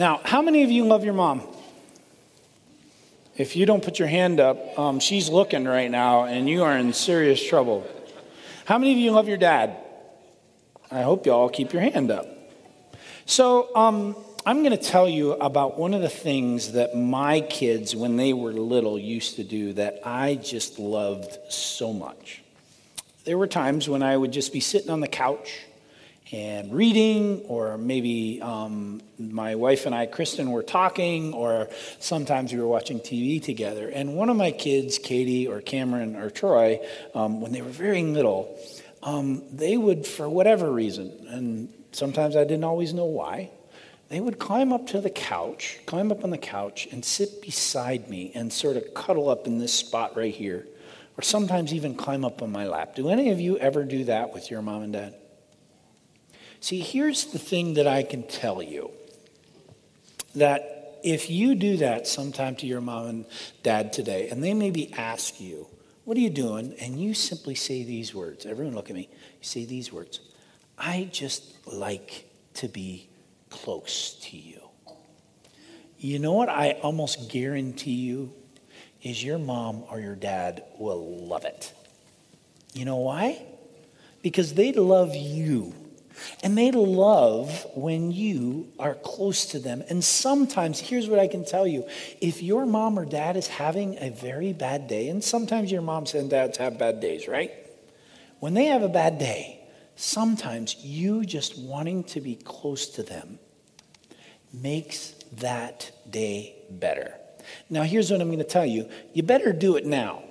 Now, how many of you love your mom? If you don't put your hand up, um, she's looking right now and you are in serious trouble. How many of you love your dad? I hope you all keep your hand up. So, um, I'm going to tell you about one of the things that my kids, when they were little, used to do that I just loved so much. There were times when I would just be sitting on the couch and reading, or maybe um, my wife and I, Kristen, were talking, or sometimes we were watching TV together. And one of my kids, Katie or Cameron or Troy, um, when they were very little, um, they would, for whatever reason, and sometimes I didn't always know why, they would climb up to the couch, climb up on the couch, and sit beside me and sort of cuddle up in this spot right here, or sometimes even climb up on my lap. Do any of you ever do that with your mom and dad? See, here's the thing that I can tell you that if you do that sometime to your mom and dad today, and they maybe ask you, What are you doing? And you simply say these words. Everyone, look at me. You say these words I just like to be close to you. You know what I almost guarantee you is your mom or your dad will love it. You know why? Because they love you. And they love when you are close to them. And sometimes, here's what I can tell you if your mom or dad is having a very bad day, and sometimes your moms and dads have bad days, right? When they have a bad day, sometimes you just wanting to be close to them makes that day better. Now, here's what I'm going to tell you you better do it now.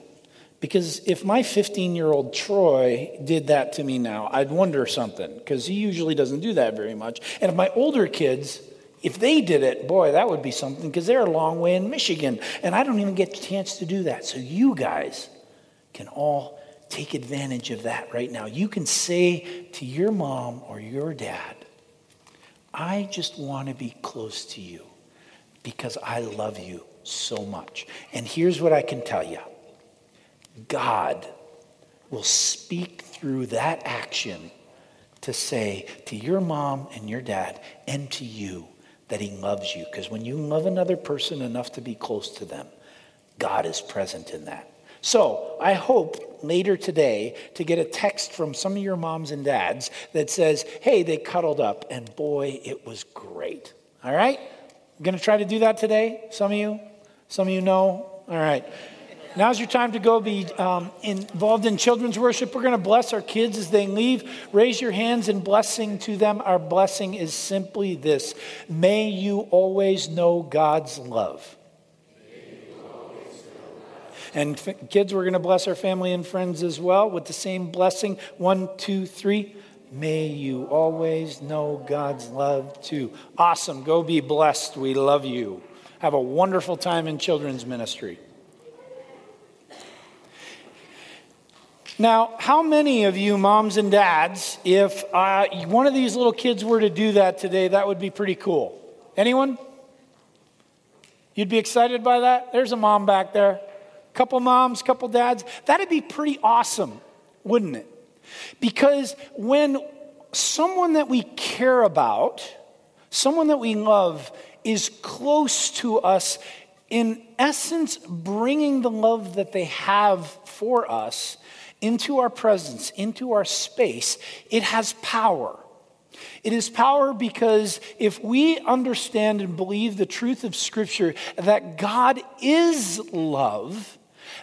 Because if my 15 year old Troy did that to me now, I'd wonder something, because he usually doesn't do that very much. And if my older kids, if they did it, boy, that would be something, because they're a long way in Michigan, and I don't even get the chance to do that. So you guys can all take advantage of that right now. You can say to your mom or your dad, I just want to be close to you because I love you so much. And here's what I can tell you God will speak through that action to say to your mom and your dad and to you that he loves you. Because when you love another person enough to be close to them, God is present in that. So I hope later today to get a text from some of your moms and dads that says, hey, they cuddled up and boy, it was great. All right? I'm going to try to do that today. Some of you? Some of you know? All right. Now's your time to go be um, involved in children's worship. We're going to bless our kids as they leave. Raise your hands in blessing to them. Our blessing is simply this May you always know God's love. And f- kids, we're going to bless our family and friends as well with the same blessing. One, two, three. May you always know God's love too. Awesome. Go be blessed. We love you. Have a wonderful time in children's ministry. Now, how many of you, moms and dads, if uh, one of these little kids were to do that today, that would be pretty cool? Anyone? You'd be excited by that? There's a mom back there. Couple moms, couple dads. That'd be pretty awesome, wouldn't it? Because when someone that we care about, someone that we love, is close to us, in essence, bringing the love that they have for us into our presence, into our space, it has power. It is power because if we understand and believe the truth of Scripture that God is love,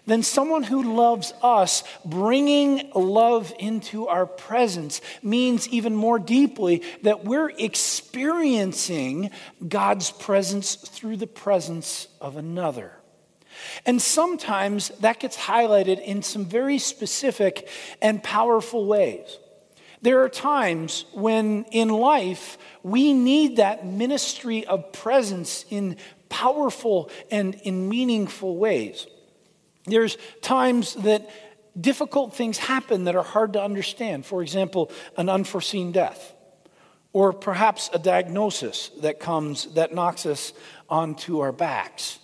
then someone who loves us, bringing love into our presence, means even more deeply that we're experiencing God's presence through the presence of another. And sometimes that gets highlighted in some very specific and powerful ways. There are times when in life we need that ministry of presence in powerful and in meaningful ways. There's times that difficult things happen that are hard to understand. For example, an unforeseen death, or perhaps a diagnosis that comes that knocks us onto our backs.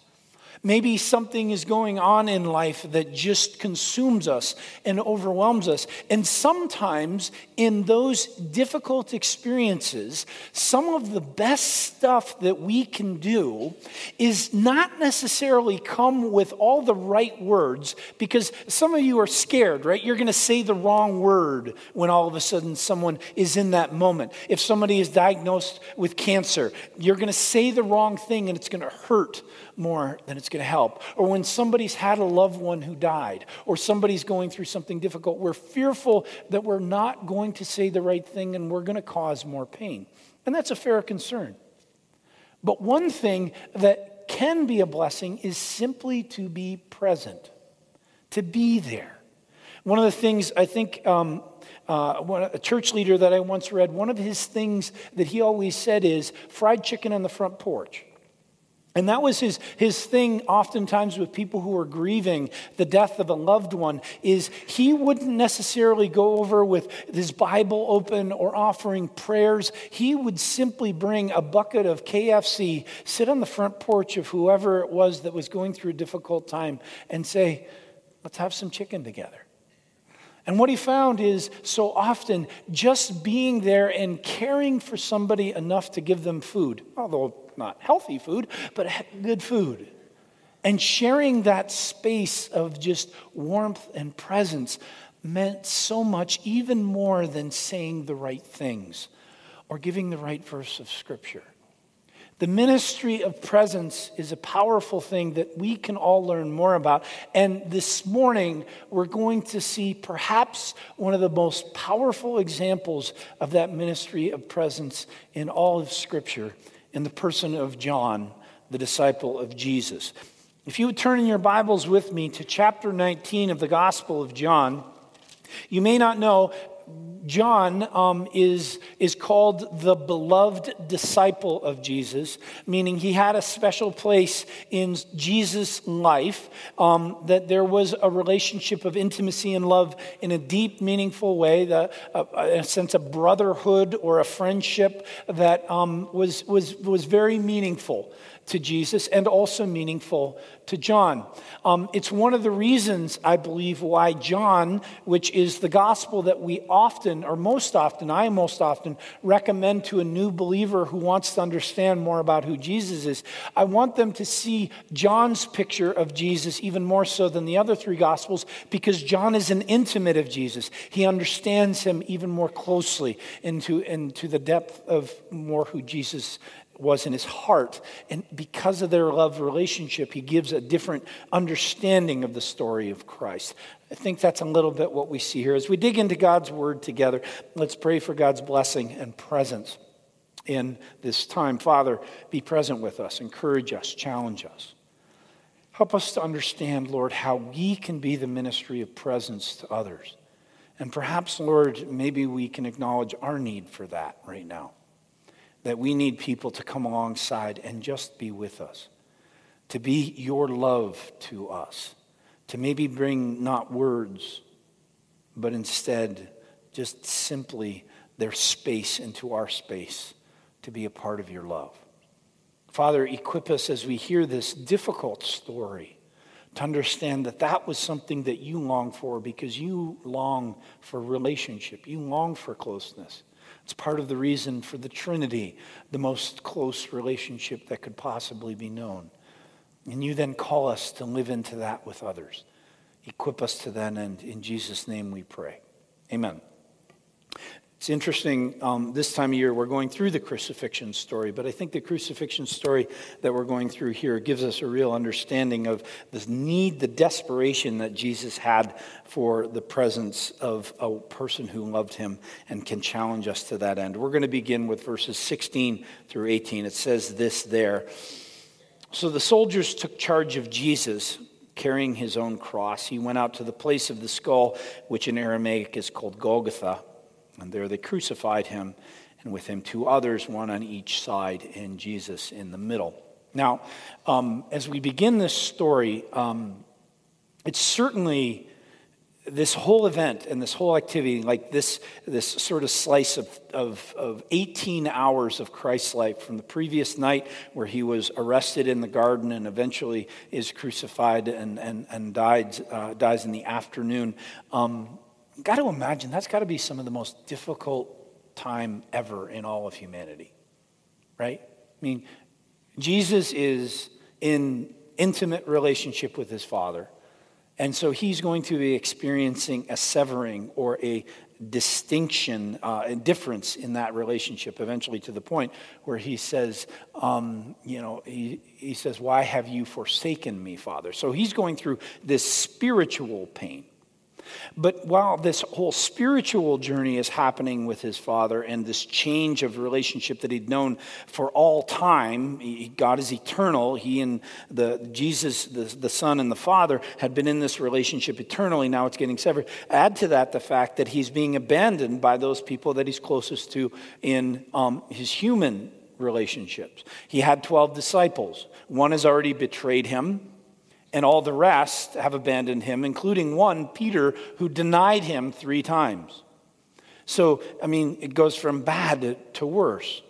Maybe something is going on in life that just consumes us and overwhelms us. And sometimes in those difficult experiences, some of the best stuff that we can do is not necessarily come with all the right words because some of you are scared, right? You're going to say the wrong word when all of a sudden someone is in that moment. If somebody is diagnosed with cancer, you're going to say the wrong thing and it's going to hurt more than it's to help. Or when somebody's had a loved one who died, or somebody's going through something difficult, we're fearful that we're not going to say the right thing and we're going to cause more pain. And that's a fair concern. But one thing that can be a blessing is simply to be present, to be there. One of the things I think um, uh, a church leader that I once read, one of his things that he always said is fried chicken on the front porch. And that was his, his thing oftentimes with people who were grieving the death of a loved one is he wouldn't necessarily go over with his Bible open or offering prayers. He would simply bring a bucket of KFC, sit on the front porch of whoever it was that was going through a difficult time and say, let's have some chicken together. And what he found is so often just being there and caring for somebody enough to give them food, although not healthy food, but good food. And sharing that space of just warmth and presence meant so much, even more than saying the right things or giving the right verse of Scripture. The ministry of presence is a powerful thing that we can all learn more about. And this morning, we're going to see perhaps one of the most powerful examples of that ministry of presence in all of Scripture in the person of John, the disciple of Jesus. If you would turn in your Bibles with me to chapter 19 of the Gospel of John, you may not know John um, is, is called the beloved disciple of Jesus, meaning he had a special place in Jesus' life, um, that there was a relationship of intimacy and love in a deep, meaningful way, the, uh, a sense of brotherhood or a friendship that um, was, was, was very meaningful to Jesus and also meaningful to John. Um, it's one of the reasons, I believe, why John, which is the gospel that we often, or most often, I most often recommend to a new believer who wants to understand more about who Jesus is, I want them to see John's picture of Jesus even more so than the other three gospels because John is an intimate of Jesus. He understands him even more closely into, into the depth of more who Jesus was in his heart. And because of their love relationship, he gives a different understanding of the story of Christ. I think that's a little bit what we see here. As we dig into God's word together, let's pray for God's blessing and presence in this time. Father, be present with us, encourage us, challenge us. Help us to understand, Lord, how we can be the ministry of presence to others. And perhaps, Lord, maybe we can acknowledge our need for that right now that we need people to come alongside and just be with us, to be your love to us, to maybe bring not words, but instead just simply their space into our space to be a part of your love. Father, equip us as we hear this difficult story to understand that that was something that you long for because you long for relationship, you long for closeness. It's part of the reason for the Trinity, the most close relationship that could possibly be known. And you then call us to live into that with others. Equip us to that end. In Jesus' name we pray. Amen. It's interesting, um, this time of year, we're going through the crucifixion story, but I think the crucifixion story that we're going through here gives us a real understanding of the need, the desperation that Jesus had for the presence of a person who loved him and can challenge us to that end. We're going to begin with verses 16 through 18. It says this there. So the soldiers took charge of Jesus carrying his own cross. He went out to the place of the skull, which in Aramaic is called Golgotha and there they crucified him, and with him two others, one on each side, and Jesus in the middle. Now, um, as we begin this story, um, it's certainly this whole event and this whole activity, like this, this sort of slice of, of, of 18 hours of Christ's life from the previous night where he was arrested in the garden and eventually is crucified and, and, and dies, uh, dies in the afternoon. Um, got to imagine that's got to be some of the most difficult time ever in all of humanity, right? I mean, Jesus is in intimate relationship with his Father. And so he's going to be experiencing a severing or a distinction, uh, a difference in that relationship, eventually to the point where he says, um, you know, he, he says, Why have you forsaken me, Father? So he's going through this spiritual pain. But while this whole spiritual journey is happening with his father and this change of relationship that he'd known for all time, God is eternal. He and the Jesus, the, the Son and the Father, had been in this relationship eternally. Now it's getting severed. Add to that the fact that he's being abandoned by those people that he's closest to in um, his human relationships. He had 12 disciples. One has already betrayed him and all the rest have abandoned him, including one, Peter, who denied him three times. So, I mean, it goes from bad to worse.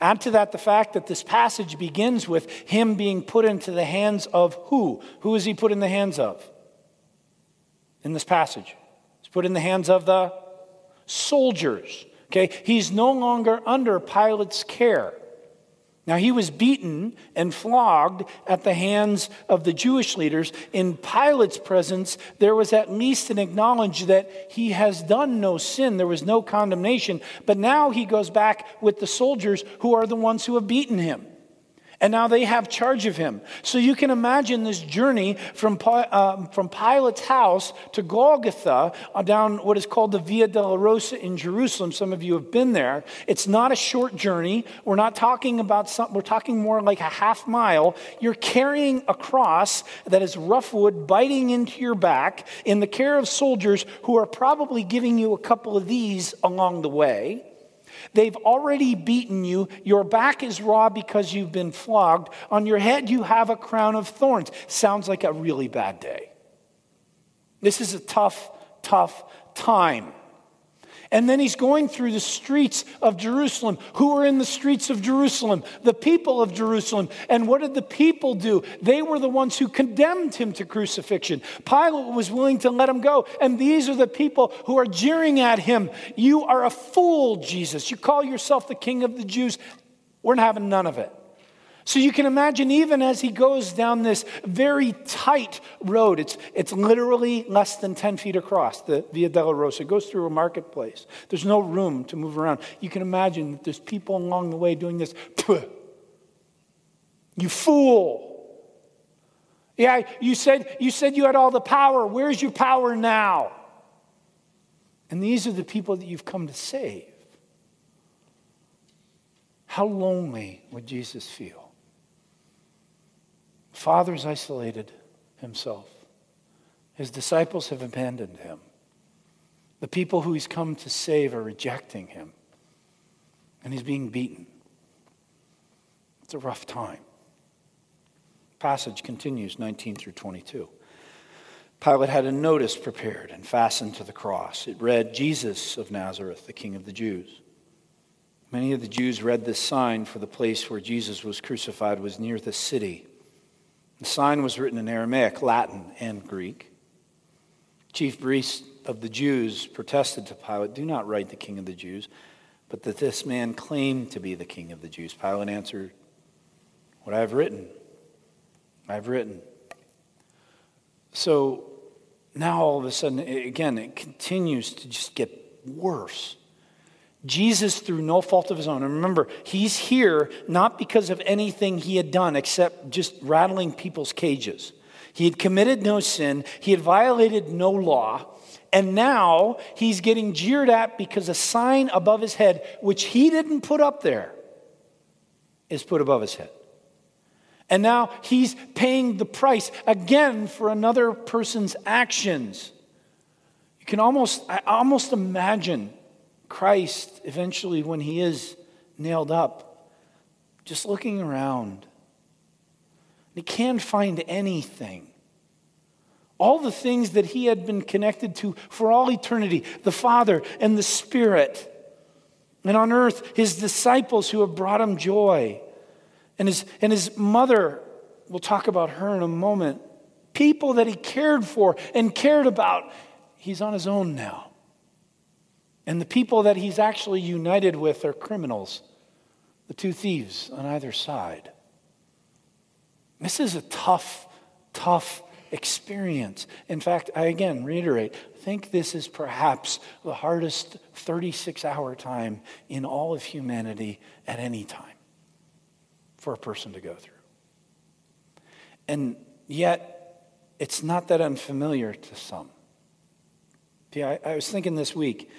Add to that the fact that this passage begins with him being put into the hands of who? Who is he put in the hands of? In this passage, he's put in the hands of the soldiers. Okay, he's no longer under Pilate's care. Now, he was beaten and flogged at the hands of the Jewish leaders. In Pilate's presence, there was at least an acknowledgement that he has done no sin. There was no condemnation. But now he goes back with the soldiers who are the ones who have beaten him and now they have charge of him. So you can imagine this journey from, um, from Pilate's house to Golgotha uh, down what is called the Via Dolorosa in Jerusalem. Some of you have been there. It's not a short journey. We're not talking about something, we're talking more like a half mile. You're carrying a cross that is rough wood biting into your back in the care of soldiers who are probably giving you a couple of these along the way. They've already beaten you. Your back is raw because you've been flogged. On your head, you have a crown of thorns. Sounds like a really bad day. This is a tough, tough time. And then he's going through the streets of Jerusalem. Who are in the streets of Jerusalem? The people of Jerusalem. And what did the people do? They were the ones who condemned him to crucifixion. Pilate was willing to let him go. And these are the people who are jeering at him. You are a fool, Jesus. You call yourself the king of the Jews. We're not having none of it. So you can imagine, even as he goes down this very tight road, it's, it's literally less than 10 feet across, the Via Dolorosa. It goes through a marketplace. There's no room to move around. You can imagine that there's people along the way doing this. You fool. Yeah, you said, you said you had all the power. Where's your power now? And these are the people that you've come to save. How lonely would Jesus feel? Father's isolated himself. His disciples have abandoned him. The people who he's come to save are rejecting him. And he's being beaten. It's a rough time. Passage continues 19 through 22. Pilate had a notice prepared and fastened to the cross. It read, Jesus of Nazareth, the King of the Jews. Many of the Jews read this sign, for the place where Jesus was crucified was near the city. The sign was written in Aramaic, Latin, and Greek. Chief priests of the Jews protested to Pilate, Do not write the king of the Jews, but that this man claimed to be the king of the Jews. Pilate answered, What I have written, I have written. So now all of a sudden, again, it continues to just get worse. Jesus, through no fault of his own, and remember, he's here not because of anything he had done except just rattling people's cages. He had committed no sin, he had violated no law, and now he's getting jeered at because a sign above his head, which he didn't put up there, is put above his head. And now he's paying the price again for another person's actions. You can almost, I almost imagine Christ, eventually, when he is nailed up, just looking around, he can't find anything All the things that he had been connected to for all eternity the Father and the Spirit. And on earth, his disciples who have brought him joy. And his, and his mother, we'll talk about her in a moment. People that he cared for and cared about. He's on his own now. And the people that he's actually united with are criminals, the two thieves on either side. This is a tough, tough experience. In fact, I again reiterate, I think this is perhaps the hardest 36 hour time in all of humanity at any time for a person to go through. And yet, it's not that unfamiliar to some. I, I was thinking this week,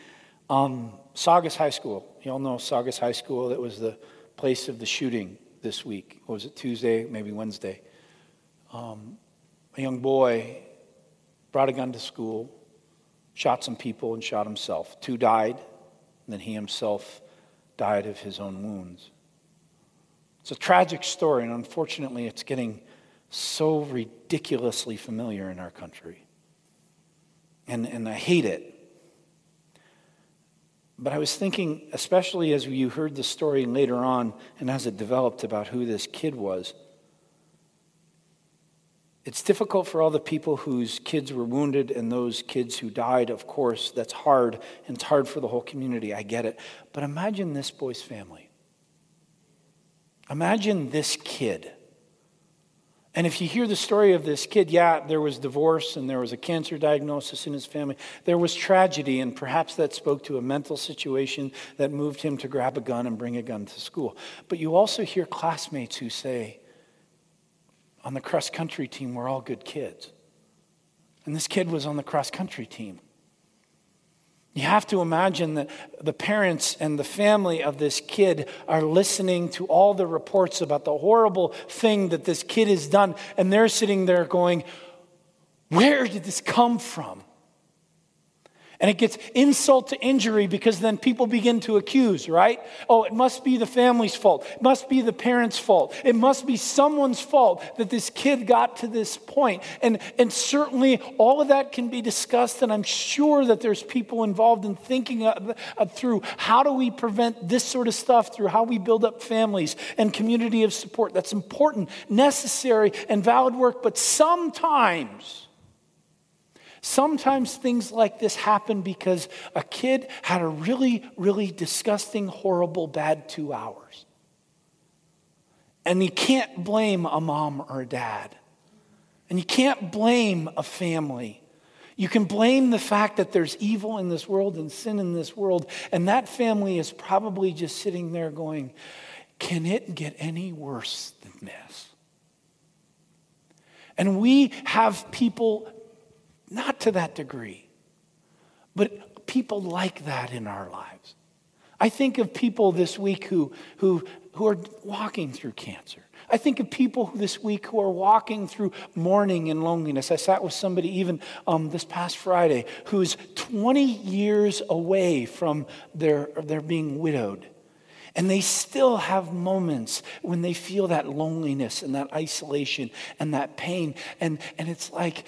um, Saugus High School. You all know Saugus High School. That was the place of the shooting this week. What was it, Tuesday, maybe Wednesday? Um, a young boy brought a gun to school, shot some people, and shot himself. Two died, and then he himself died of his own wounds. It's a tragic story, and unfortunately, it's getting so ridiculously familiar in our country. And, and I hate it. But I was thinking, especially as you heard the story later on and as it developed about who this kid was, it's difficult for all the people whose kids were wounded and those kids who died, of course. That's hard, and it's hard for the whole community. I get it. But imagine this boy's family. Imagine this kid. And if you hear the story of this kid, yeah, there was divorce and there was a cancer diagnosis in his family. There was tragedy, and perhaps that spoke to a mental situation that moved him to grab a gun and bring a gun to school. But you also hear classmates who say, on the cross country team, we're all good kids. And this kid was on the cross country team. You have to imagine that the parents and the family of this kid are listening to all the reports about the horrible thing that this kid has done, and they're sitting there going, Where did this come from? And it gets insult to injury because then people begin to accuse, right? Oh, it must be the family's fault. It must be the parents' fault. It must be someone's fault that this kid got to this point. And, and certainly all of that can be discussed, and I'm sure that there's people involved in thinking through how do we prevent this sort of stuff through how we build up families and community of support. That's important, necessary, and valid work, but sometimes Sometimes things like this happen because a kid had a really, really disgusting, horrible, bad two hours. And you can't blame a mom or a dad. And you can't blame a family. You can blame the fact that there's evil in this world and sin in this world. And that family is probably just sitting there going, Can it get any worse than this? And we have people not to that degree, but people like that in our lives. I think of people this week who, who, who are walking through cancer. I think of people this week who are walking through mourning and loneliness. I sat with somebody even um, this past Friday who's 20 years away from their, their being widowed. And they still have moments when they feel that loneliness and that isolation and that pain. And, and it's like,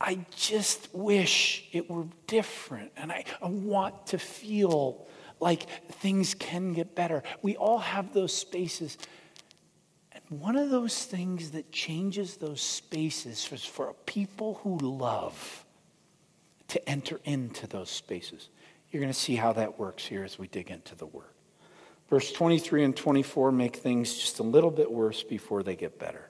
I just wish it were different. And I, I want to feel like things can get better. We all have those spaces. And one of those things that changes those spaces is for people who love to enter into those spaces. You're going to see how that works here as we dig into the word. Verse 23 and 24 make things just a little bit worse before they get better.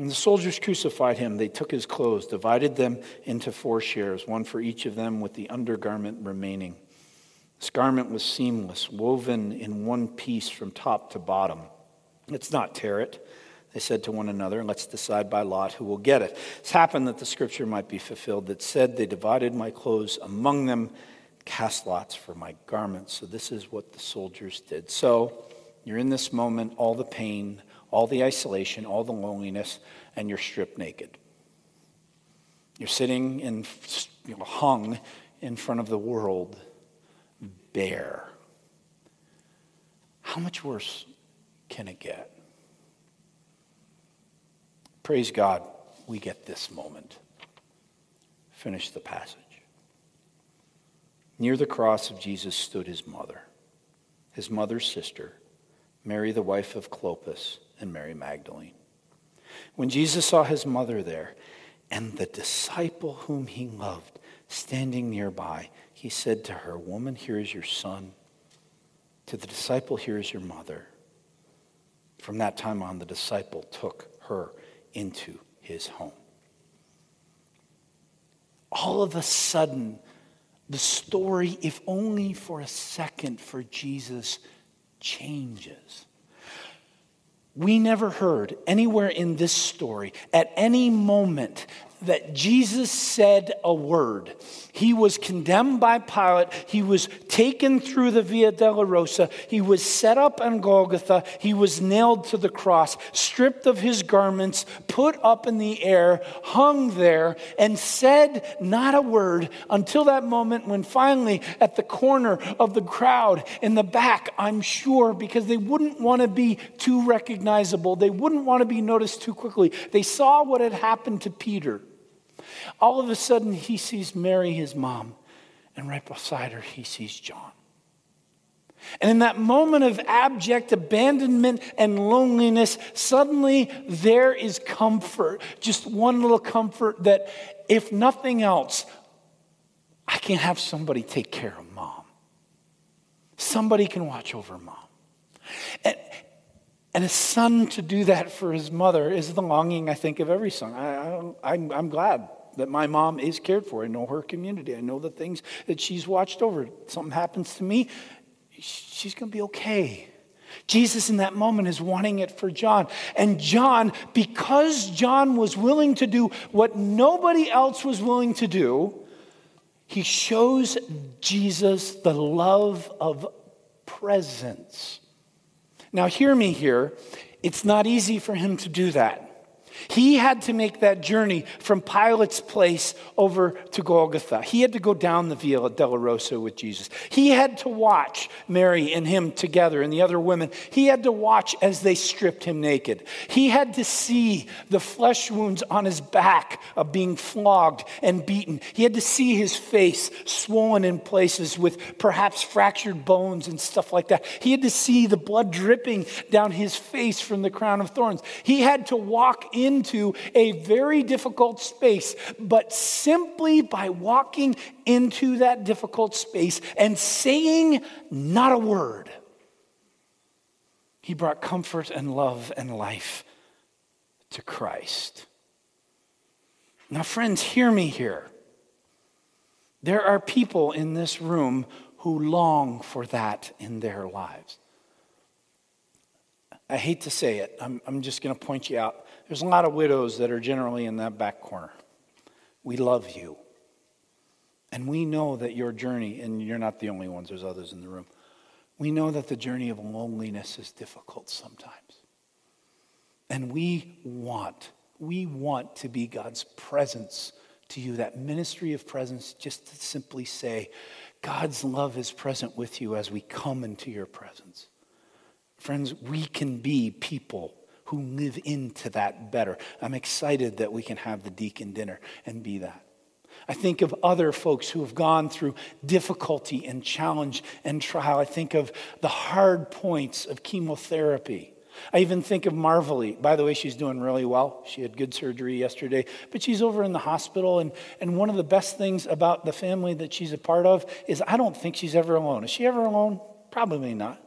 When the soldiers crucified him, they took his clothes, divided them into four shares, one for each of them, with the undergarment remaining. This garment was seamless, woven in one piece from top to bottom. Let's not tear it, they said to one another, and let's decide by lot who will get it. It's happened that the scripture might be fulfilled that said, They divided my clothes among them, cast lots for my garments. So this is what the soldiers did. So you're in this moment, all the pain, all the isolation, all the loneliness, and you're stripped naked. You're sitting in, you know, hung in front of the world, bare. How much worse can it get? Praise God, we get this moment. Finish the passage. Near the cross of Jesus stood his mother, his mother's sister, Mary, the wife of Clopas, and Mary Magdalene. When Jesus saw his mother there and the disciple whom he loved standing nearby, he said to her, Woman, here is your son. To the disciple, here is your mother. From that time on, the disciple took her into his home. All of a sudden, the story, if only for a second, for Jesus changes. We never heard anywhere in this story at any moment that Jesus said a word. He was condemned by Pilate. He was taken through the Via Dolorosa. He was set up on Golgotha. He was nailed to the cross, stripped of his garments, put up in the air, hung there, and said not a word until that moment when finally, at the corner of the crowd in the back, I'm sure, because they wouldn't want to be too recognizable, they wouldn't want to be noticed too quickly, they saw what had happened to Peter. All of a sudden, he sees Mary, his mom, and right beside her, he sees John. And in that moment of abject abandonment and loneliness, suddenly there is comfort. Just one little comfort that, if nothing else, I can have somebody take care of mom. Somebody can watch over mom. And, and a son to do that for his mother is the longing, I think, of every son. I, am glad that my mom is cared for. I know her community. I know the things that she's watched over. Something happens to me, she's going to be okay. Jesus in that moment is wanting it for John. And John, because John was willing to do what nobody else was willing to do, he shows Jesus the love of presence. Now, hear me here. It's not easy for him to do that. He had to make that journey from Pilate's place over to Golgotha. He had to go down the Via Dolorosa with Jesus. He had to watch Mary and him together and the other women. He had to watch as they stripped him naked. He had to see the flesh wounds on his back of being flogged and beaten. He had to see his face swollen in places with perhaps fractured bones and stuff like that. He had to see the blood dripping down his face from the crown of thorns. He had to walk in into a very difficult space, but simply by walking into that difficult space and saying not a word, he brought comfort and love and life to Christ. Now, friends, hear me here. There are people in this room who long for that in their lives. I hate to say it, I'm, I'm just going to point you out. There's a lot of widows that are generally in that back corner. We love you. And we know that your journey, and you're not the only ones, there's others in the room. We know that the journey of loneliness is difficult sometimes. And we want, we want to be God's presence to you, that ministry of presence, just to simply say, God's love is present with you as we come into your presence. Friends, we can be people who live into that better. I'm excited that we can have the deacon dinner and be that. I think of other folks who have gone through difficulty and challenge and trial. I think of the hard points of chemotherapy. I even think of Marvelly. By the way, she's doing really well. She had good surgery yesterday, but she's over in the hospital. And, and one of the best things about the family that she's a part of is I don't think she's ever alone. Is she ever alone? Probably not.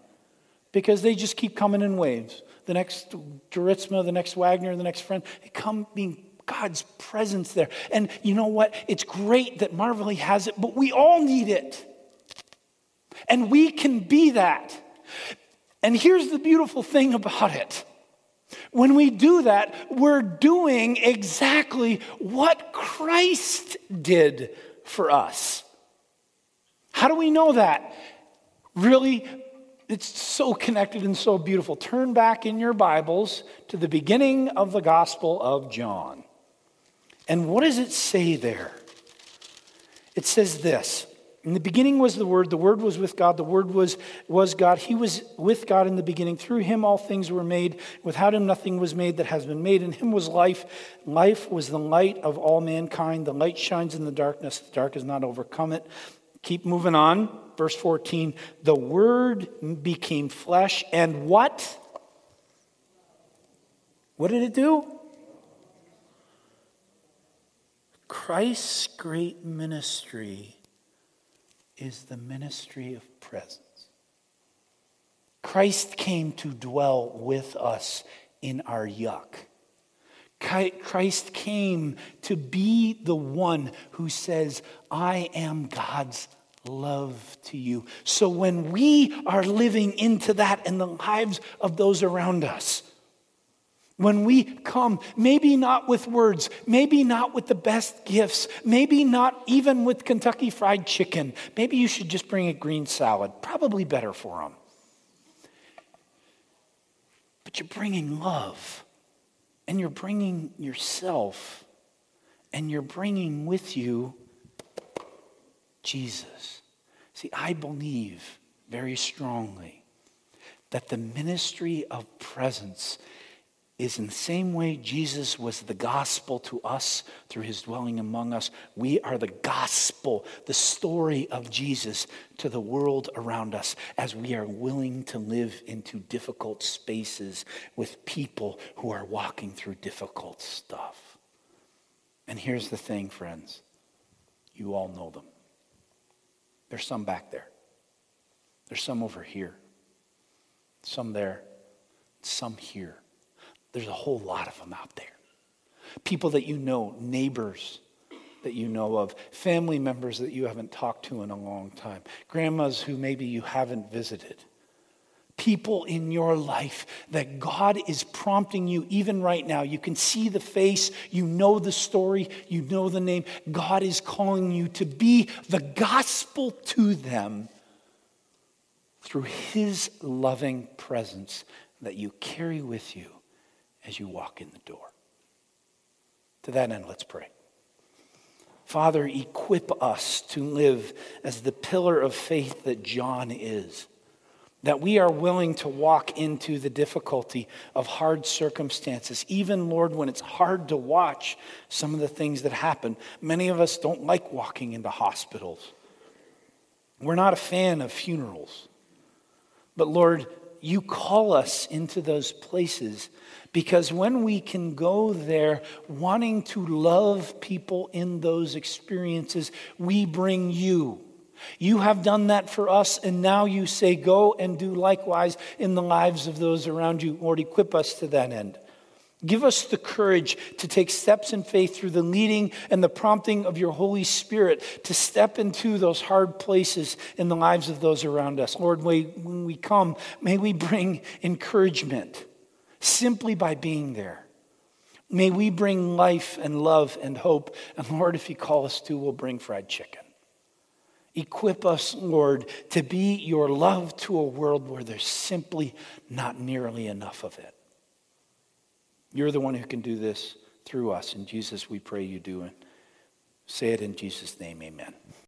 Because they just keep coming in waves the next Duritzma, the next Wagner, the next friend. They come being God's presence there. And you know what? It's great that Marvelly has it, but we all need it. And we can be that. And here's the beautiful thing about it. When we do that, we're doing exactly what Christ did for us. How do we know that? Really it's so connected and so beautiful. Turn back in your Bibles to the beginning of the Gospel of John. And what does it say there? It says this In the beginning was the Word, the Word was with God, the Word was, was God. He was with God in the beginning. Through him all things were made. Without him nothing was made that has been made. In him was life. Life was the light of all mankind. The light shines in the darkness, the dark has not overcome it. Keep moving on. Verse 14 The Word became flesh, and what? What did it do? Christ's great ministry is the ministry of presence. Christ came to dwell with us in our yuck. Christ came to be the one who says, I am God's love to you. So when we are living into that in the lives of those around us, when we come, maybe not with words, maybe not with the best gifts, maybe not even with Kentucky Fried Chicken, maybe you should just bring a green salad, probably better for them. But you're bringing love, and you're bringing yourself, and you're bringing with you Jesus. See, I believe very strongly that the ministry of presence is in the same way Jesus was the gospel to us through his dwelling among us. We are the gospel, the story of Jesus to the world around us as we are willing to live into difficult spaces with people who are walking through difficult stuff. And here's the thing, friends you all know them. There's some back there, there's some over here, some there, some here. There's a whole lot of them out there. People that you know, neighbors that you know of, family members that you haven't talked to in a long time, grandmas who maybe you haven't visited. People in your life that God is prompting you, even right now. You can see the face, you know the story, you know the name. God is calling you to be the gospel to them through His loving presence that you carry with you as you walk in the door. To that end, let's pray. Father, equip us to live as the pillar of faith that John is. That we are willing to walk into the difficulty of hard circumstances, even, Lord, when it's hard to watch some of the things that happen. Many of us don't like walking into hospitals. We're not a fan of funerals. But, Lord, you call us into those places because when we can go there wanting to love people in those experiences, we bring you. You have done that for us, and now you say, Go and do likewise in the lives of those around you. Lord, equip us to that end. Give us the courage to take steps in faith through the leading and the prompting of your Holy Spirit to step into those hard places in the lives of those around us. Lord, when we come, may we bring encouragement simply by being there. May we bring life and love and hope. And Lord, if you call us to, we'll bring fried chicken. Equip us, Lord, to be your love to a world where there's simply not nearly enough of it. You're the one who can do this through us. In Jesus, we pray you do it. Say it in Jesus' name, amen.